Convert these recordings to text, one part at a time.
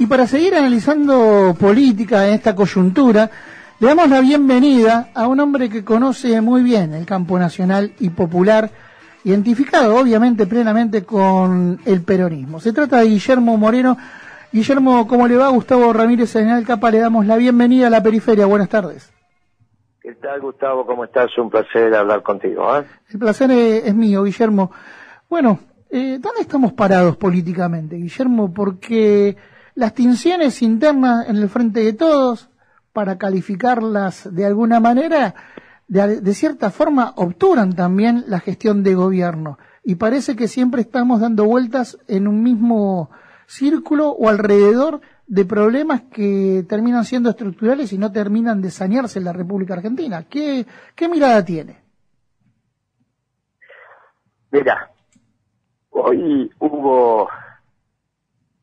Y para seguir analizando política en esta coyuntura, le damos la bienvenida a un hombre que conoce muy bien el campo nacional y popular, identificado obviamente plenamente con el peronismo. Se trata de Guillermo Moreno. Guillermo, ¿cómo le va? Gustavo Ramírez en el Capa, le damos la bienvenida a la periferia. Buenas tardes. ¿Qué tal, Gustavo? ¿Cómo estás? Un placer hablar contigo. ¿eh? El placer es, mío, Guillermo. Bueno, eh, ¿dónde estamos parados políticamente, Guillermo? Porque las tensiones internas en el frente de todos, para calificarlas de alguna manera, de, cierta forma obturan también la gestión de gobierno. Y parece que siempre estamos dando vueltas en un mismo círculo o alrededor de problemas que terminan siendo estructurales y no terminan de sanearse en la República Argentina. ¿Qué, qué mirada tiene? Mira, hoy hubo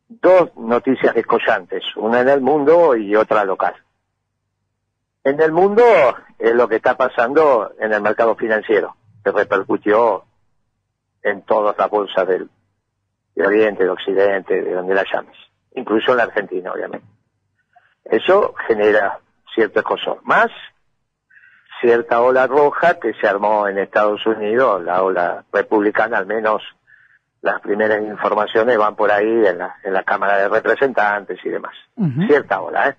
dos noticias descollantes, una en el mundo y otra local. En el mundo es lo que está pasando en el mercado financiero, que repercutió en todas las bolsas del, de Oriente, de Occidente, de donde la llames, incluso en la Argentina, obviamente. Eso genera cierto escosor. Más cierta ola roja que se armó en Estados Unidos, la ola republicana, al menos las primeras informaciones van por ahí en la, en la Cámara de Representantes y demás. Cierta ola, ¿eh?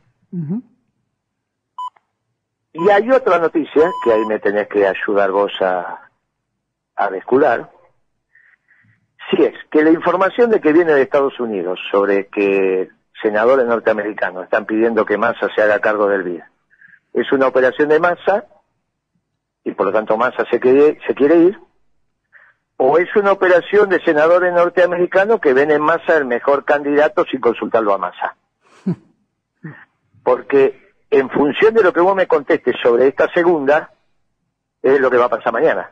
Y hay otra noticia que ahí me tenés que ayudar vos a, a descular. Si es que la información de que viene de Estados Unidos sobre que senadores norteamericanos están pidiendo que Massa se haga cargo del BID es una operación de Massa y por lo tanto Massa se quiere, se quiere ir o es una operación de senadores norteamericanos que ven en Massa el mejor candidato sin consultarlo a Massa. Porque en función de lo que vos me contestes sobre esta segunda, es lo que va a pasar mañana.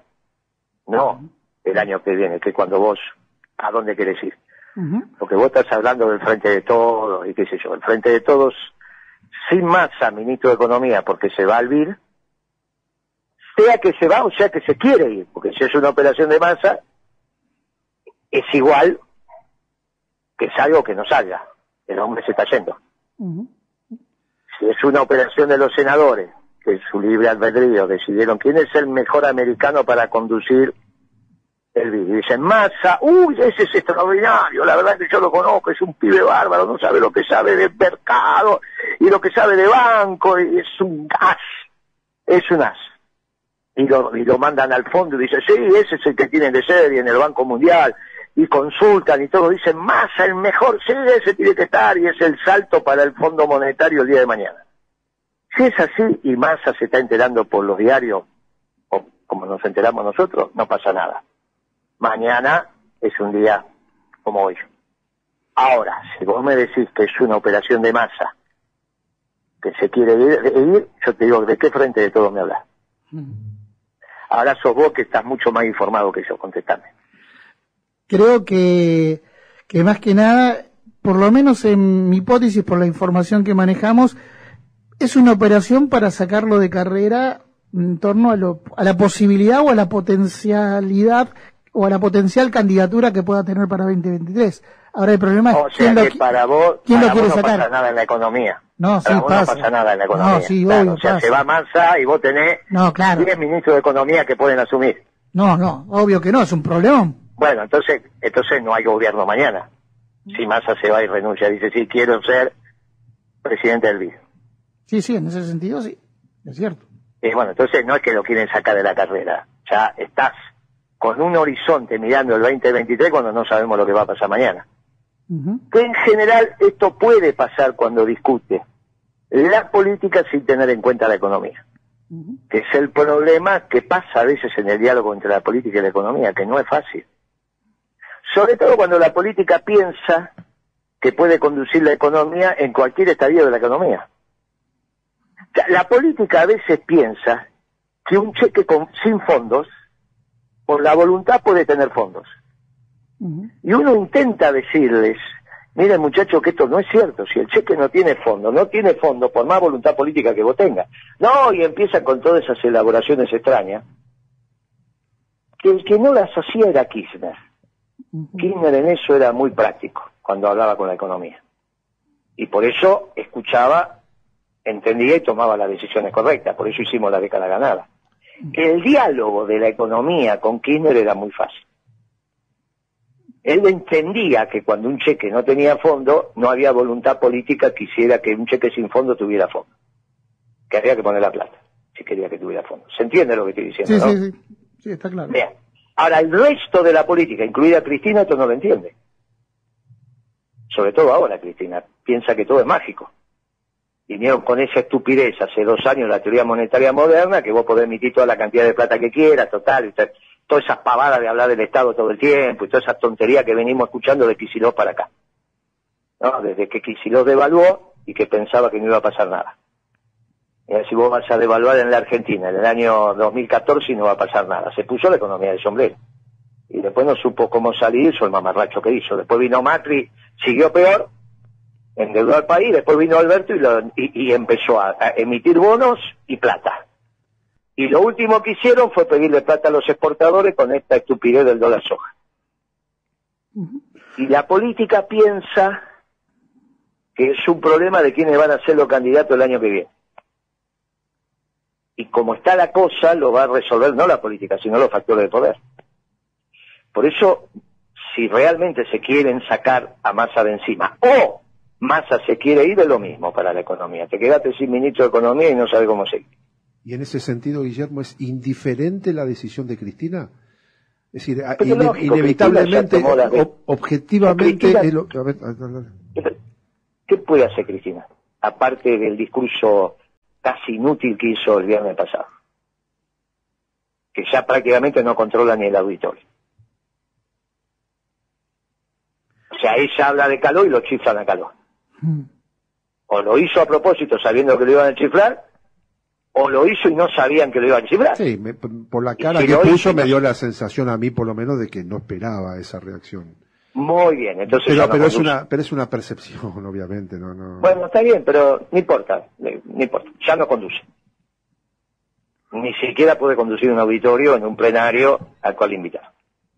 No el año que viene, que cuando vos, ¿a dónde querés ir? Porque vos estás hablando del frente de todos y qué sé yo, el frente de todos, sin masa, ministro de Economía, porque se va al BIR, sea que se va o sea que se quiere ir, porque si es una operación de masa, es igual que salga o que no salga. El hombre se está yendo si es una operación de los senadores, que su libre albedrío decidieron quién es el mejor americano para conducir el vídeo. Dicen, Massa, uy, ese es extraordinario, la verdad que yo lo conozco, es un pibe bárbaro, no sabe lo que sabe de mercado y lo que sabe de banco, y es un gas, es un as. Y lo, y lo mandan al fondo y dicen, sí, ese es el que tienen de serie en el Banco Mundial, y consultan y todo, dicen, Massa el mejor, sí, ese tiene que estar y es el salto para el Fondo Monetario el día de mañana. Si es así y Massa se está enterando por los diarios, o como nos enteramos nosotros, no pasa nada. Mañana es un día como hoy. Ahora, si vos me decís que es una operación de masa, que se quiere ir, yo te digo, ¿de qué frente de todo me hablas? Mm. Ahora sos vos que estás mucho más informado que yo, contestame creo que, que más que nada, por lo menos en mi hipótesis, por la información que manejamos, es una operación para sacarlo de carrera en torno a, lo, a la posibilidad o a la potencialidad o a la potencial candidatura que pueda tener para 2023. Ahora el problema es quién lo, para vos, ¿quién lo quiere sacar? No pasa nada en la economía. No, sí, pasa. no pasa nada en la economía. No, sí, obvio, o sea, se va Mansa y vos tenés no, claro. 10 ministros de economía que pueden asumir. No, no, obvio que no, es un problema. Bueno, entonces, entonces no hay gobierno mañana. Si Massa se va y renuncia, dice, sí, quiero ser presidente del BID. Sí, sí, en ese sentido sí, es cierto. Y bueno, entonces no es que lo quieren sacar de la carrera, ya estás con un horizonte mirando el 2023 cuando no sabemos lo que va a pasar mañana. Que en general esto puede pasar cuando discute la política sin tener en cuenta la economía. Que es el problema que pasa a veces en el diálogo entre la política y la economía, que no es fácil sobre todo cuando la política piensa que puede conducir la economía en cualquier estadio de la economía. La política a veces piensa que un cheque sin fondos, por la voluntad puede tener fondos. Y uno intenta decirles, miren muchachos que esto no es cierto, si el cheque no tiene fondo, no tiene fondo por más voluntad política que vos tengas. No, y empiezan con todas esas elaboraciones extrañas, que el que no las hacía era Kirchner. Kirchner en eso era muy práctico cuando hablaba con la economía. Y por eso escuchaba, entendía y tomaba las decisiones correctas. Por eso hicimos la década ganada. El diálogo de la economía con Kirchner era muy fácil. Él entendía que cuando un cheque no tenía fondo, no había voluntad política que hiciera que un cheque sin fondo tuviera fondo. Que había que poner la plata, si quería que tuviera fondo. ¿Se entiende lo que estoy diciendo? Sí, sí, sí. Sí, está claro. Bien. Ahora, el resto de la política, incluida Cristina, esto no lo entiende. Sobre todo ahora, Cristina, piensa que todo es mágico. Vinieron con esa estupidez hace dos años la teoría monetaria moderna, que vos podés emitir toda la cantidad de plata que quieras, total, y todas esas pavadas de hablar del Estado todo el tiempo, y toda esa tontería que venimos escuchando de Kicillof para acá. ¿No? Desde que Kicillof devaluó y que pensaba que no iba a pasar nada. Y si vos vas a devaluar en la Argentina en el año 2014 y no va a pasar nada. Se puso la economía de sombrero. Y después no supo cómo salir, hizo el mamarracho que hizo. Después vino Macri, siguió peor, endeudó al país, después vino Alberto y, y, empezó a, emitir bonos y plata. Y lo último que hicieron fue pedirle plata a los exportadores con esta estupidez del dólar soja. Y la política piensa que es un problema de quiénes van a ser los candidatos el año que viene y como está la cosa, lo va a resolver no la política, sino los factores de poder. Por eso, si realmente se quieren sacar a Massa de encima, o Massa se quiere ir, es lo mismo para la economía. Te quedaste sin ministro de Economía y no sabes cómo seguir. Y en ese sentido, Guillermo, ¿es indiferente la decisión de Cristina? Es decir, inevitablemente, objetivamente... ¿Qué puede hacer Cristina? Aparte del discurso casi inútil que hizo el viernes pasado. Que ya prácticamente no controla ni el auditorio. O sea, ella habla de calor y lo chiflan a calor. Hmm. O lo hizo a propósito sabiendo que lo iban a chiflar, o lo hizo y no sabían que lo iban a chiflar. Sí, por la cara que puso me dio la sensación a mí por lo menos de que no esperaba esa reacción. Muy bien, entonces. Pero, es una, pero es una percepción, obviamente, no, no. Bueno, está bien, pero no importa, no importa, ya no conduce. Ni siquiera puede conducir un auditorio en un plenario al cual invitar.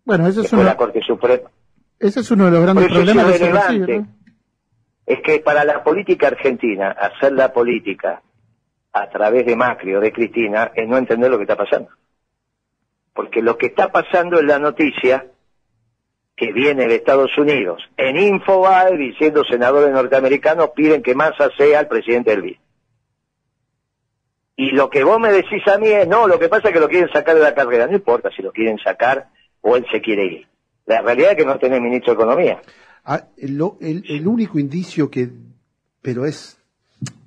Bueno, eso es, la Corte Suprema. Ese es uno de los grandes problemas es relevante, Es que para la política argentina, hacer la política a través de Macri o de Cristina es no entender lo que está pasando. Porque lo que está pasando en la noticia que viene de Estados Unidos en Infobae diciendo senadores norteamericanos piden que Massa sea el presidente del BID. Y lo que vos me decís a mí es, no, lo que pasa es que lo quieren sacar de la carrera. No importa si lo quieren sacar o él se quiere ir. La realidad es que no tiene ministro de Economía. Ah, el, único indicio que, pero es,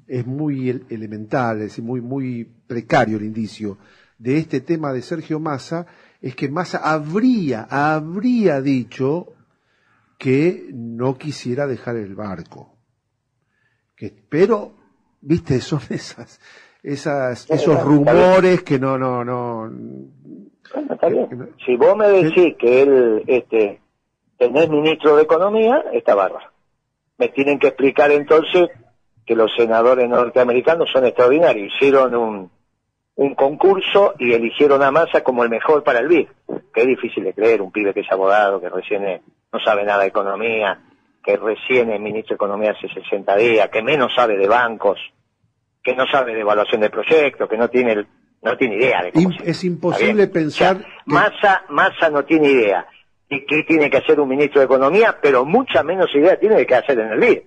es muy elemental, es muy, muy precario el indicio de este tema de Sergio Massa es que Massa habría, habría dicho que no quisiera dejar el barco. Que, pero, viste, son esas, esas, esos rumores que no, no, no. está bien. si vos me decís que él, este, tenés ministro de Economía, está bárbaro. Me tienen que explicar entonces que los senadores norteamericanos son extraordinarios. Hicieron un, un concurso y eligieron a Massa como el mejor para el BID. Que es difícil de creer, un pibe que es abogado, que recién no sabe nada de economía, que recién es ministro de Economía hace 60 días, que menos sabe de bancos, que no sabe de evaluación de proyectos, que no tiene no tiene idea de cómo Es imposible pensar... Massa, Massa no tiene idea de qué tiene que hacer un ministro de Economía, pero mucha menos idea tiene de qué hacer en el BID.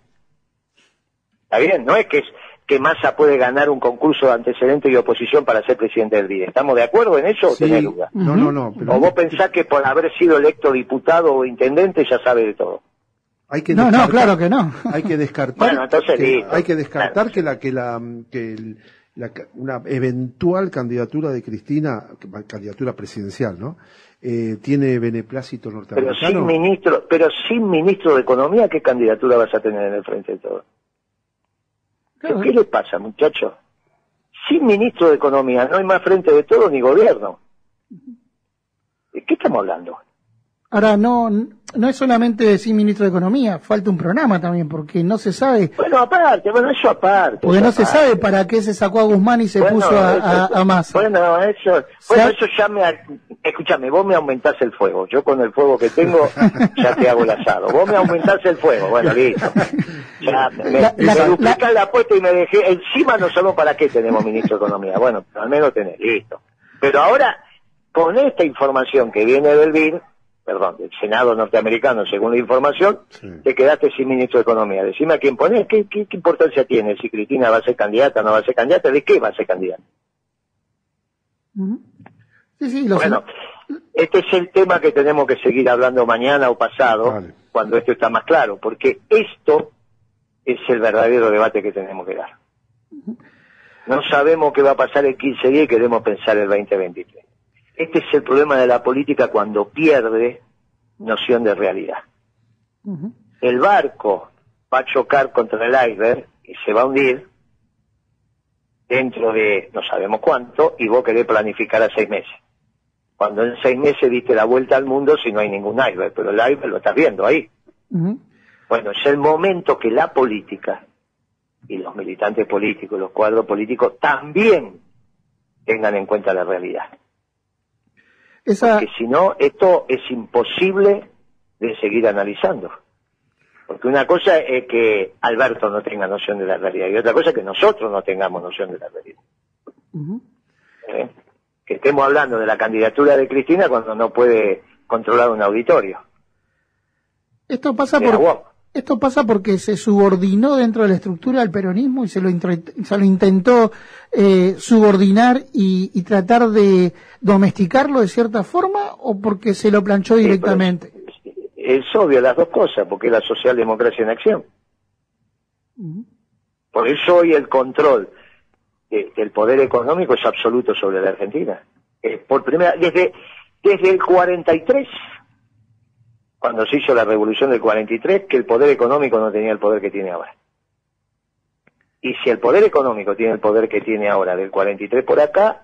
¿Está bien? No es que es que Massa puede ganar un concurso de antecedente y oposición para ser presidente del BID. ¿Estamos de acuerdo en eso o tenés duda? No, no, no. ¿O vos pensás que por haber sido electo diputado o intendente ya sabe de todo? Hay que no, no, claro que no. Hay que descartar. que, hay que descartar que la que la que una eventual candidatura de Cristina, candidatura presidencial, ¿no? Eh, tiene beneplácito norteamericano. Pero sin ministro, pero sin ministro de economía, ¿qué candidatura vas a tener en el frente de todo? ¿Qué le pasa, muchachos? Sin ministro de Economía no hay más frente de todo ni gobierno. ¿De qué estamos hablando? Ahora, no, no es solamente decir ministro de Economía, falta un programa también, porque no se sabe. Bueno, aparte, bueno, eso aparte. Porque eso no se sabe para qué se sacó a Guzmán y se Bueno, puso a, eso- a, a Massa. Bueno, eso, bueno, eso ya me... Escúchame, vos me aumentás el fuego. Yo con el fuego que tengo ya te hago el asado. Vos me aumentás el fuego. Bueno, listo. Ya me, La- me la- duplicás la apuesta y me dejé... Encima no solo para qué tenemos ministro de Economía. Bueno, al menos tenés, listo. Pero ahora, con esta información que viene del BIN, perdón, del Senado norteamericano, según la información, Sí. te quedaste sin ministro de Economía. Decime a quién ponés, ¿qué, qué, qué importancia tiene? Si Cristina va a ser candidata o no va a ser candidata, ¿de qué va a ser candidata? Ujú. Sí, sí, lo Bueno, este es el tema que tenemos que seguir hablando mañana o pasado, Vale. cuando esto está más claro, porque esto es el verdadero debate que tenemos que dar. No sabemos qué va a pasar el 15 días y queremos pensar el 2023. Este es el problema de la política cuando pierde noción de realidad. El barco va a chocar contra el iceberg y se va a hundir dentro de no sabemos cuánto y vos querés planificar a seis meses. Cuando en seis meses diste la vuelta al mundo si no hay ningún iceberg, pero el iceberg lo estás viendo ahí. Bueno, es el momento que la política y los militantes políticos, los cuadros políticos también tengan en cuenta la realidad. Esa, Porque si no, esto es imposible de seguir analizando. Porque una cosa es que Alberto no tenga noción de la realidad y otra cosa es que nosotros no tengamos noción de la realidad. ¿eh? Que estemos hablando de la candidatura de Cristina cuando no puede controlar un auditorio. esto pasa por. Esto pasa porque se subordinó dentro de la estructura al peronismo y se lo, se lo intentó eh, subordinar y, y tratar de domesticarlo de cierta forma o porque se lo planchó directamente. Es obvio las dos cosas, porque es la socialdemocracia en acción. Por eso hoy el control de- del poder económico es absoluto sobre la Argentina. Eh, por primera desde desde el 43, cuando se hizo la revolución del 43, que el poder económico no tenía el poder que tiene ahora. Y si el poder económico tiene el poder que tiene ahora del 43 por acá,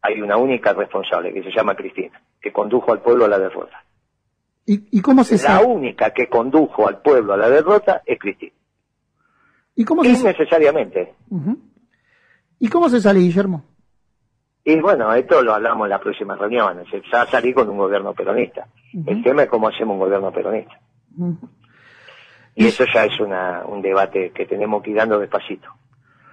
hay una única responsable que se llama Cristina, que condujo al pueblo a la derrota. ¿Y, y cómo se La sabe? única que condujo al pueblo a la derrota es Cristina. ¿Y cómo se, sa- Innecesariamente. ¿Y cómo se sale, Guillermo? Y bueno, esto lo hablamos en las próximas reuniones. Se va a salir con un gobierno peronista. El tema es cómo hacemos un gobierno peronista. Y eso ya es una, un debate que tenemos que ir dando despacito.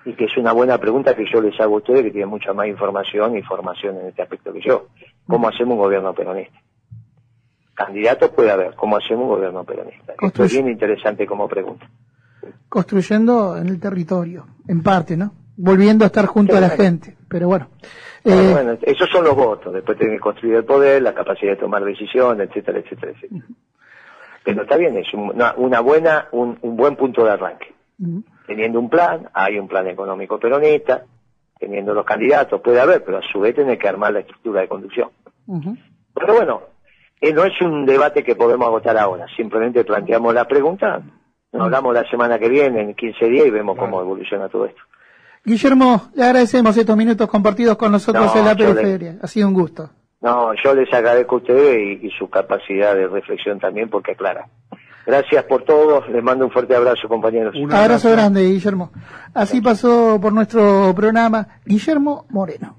Y que es una buena pregunta que yo les hago a ustedes que tienen mucha más información y formación en este aspecto que yo. ¿Cómo hacemos un gobierno peronista? Candidatos puede haber. ¿Cómo hacemos un gobierno peronista? Esto es bien interesante como pregunta. Construyendo en el territorio, en parte, ¿no? Volviendo a estar junto a la gente. Pero bueno. Eh, bueno, esos son los votos. Después tienen que construir el poder, la capacidad de tomar decisiones, etcétera, etcétera, etcétera. Pero está bien, es un- una, una buena, un, un buen punto de arranque. Teniendo un plan, hay un plan económico peronista, teniendo los candidatos, puede haber, pero a su vez tiene que armar la estructura de conducción. Ujú. Pero bueno, eh, no es un debate que podemos agotar ahora, simplemente planteamos la pregunta, nos hablamos la semana que viene, en 15 días, y vemos cómo evoluciona todo esto. Guillermo, le agradecemos estos minutos compartidos con nosotros No, en la le- periferia. Ha sido un gusto. No, yo les agradezco a ustedes y, y su capacidad de reflexión también, porque aclara. Gracias por todo, les mando un fuerte abrazo, compañeros. Un abrazo abrazo. grande, Guillermo. Así pasó por nuestro programa Guillermo Moreno.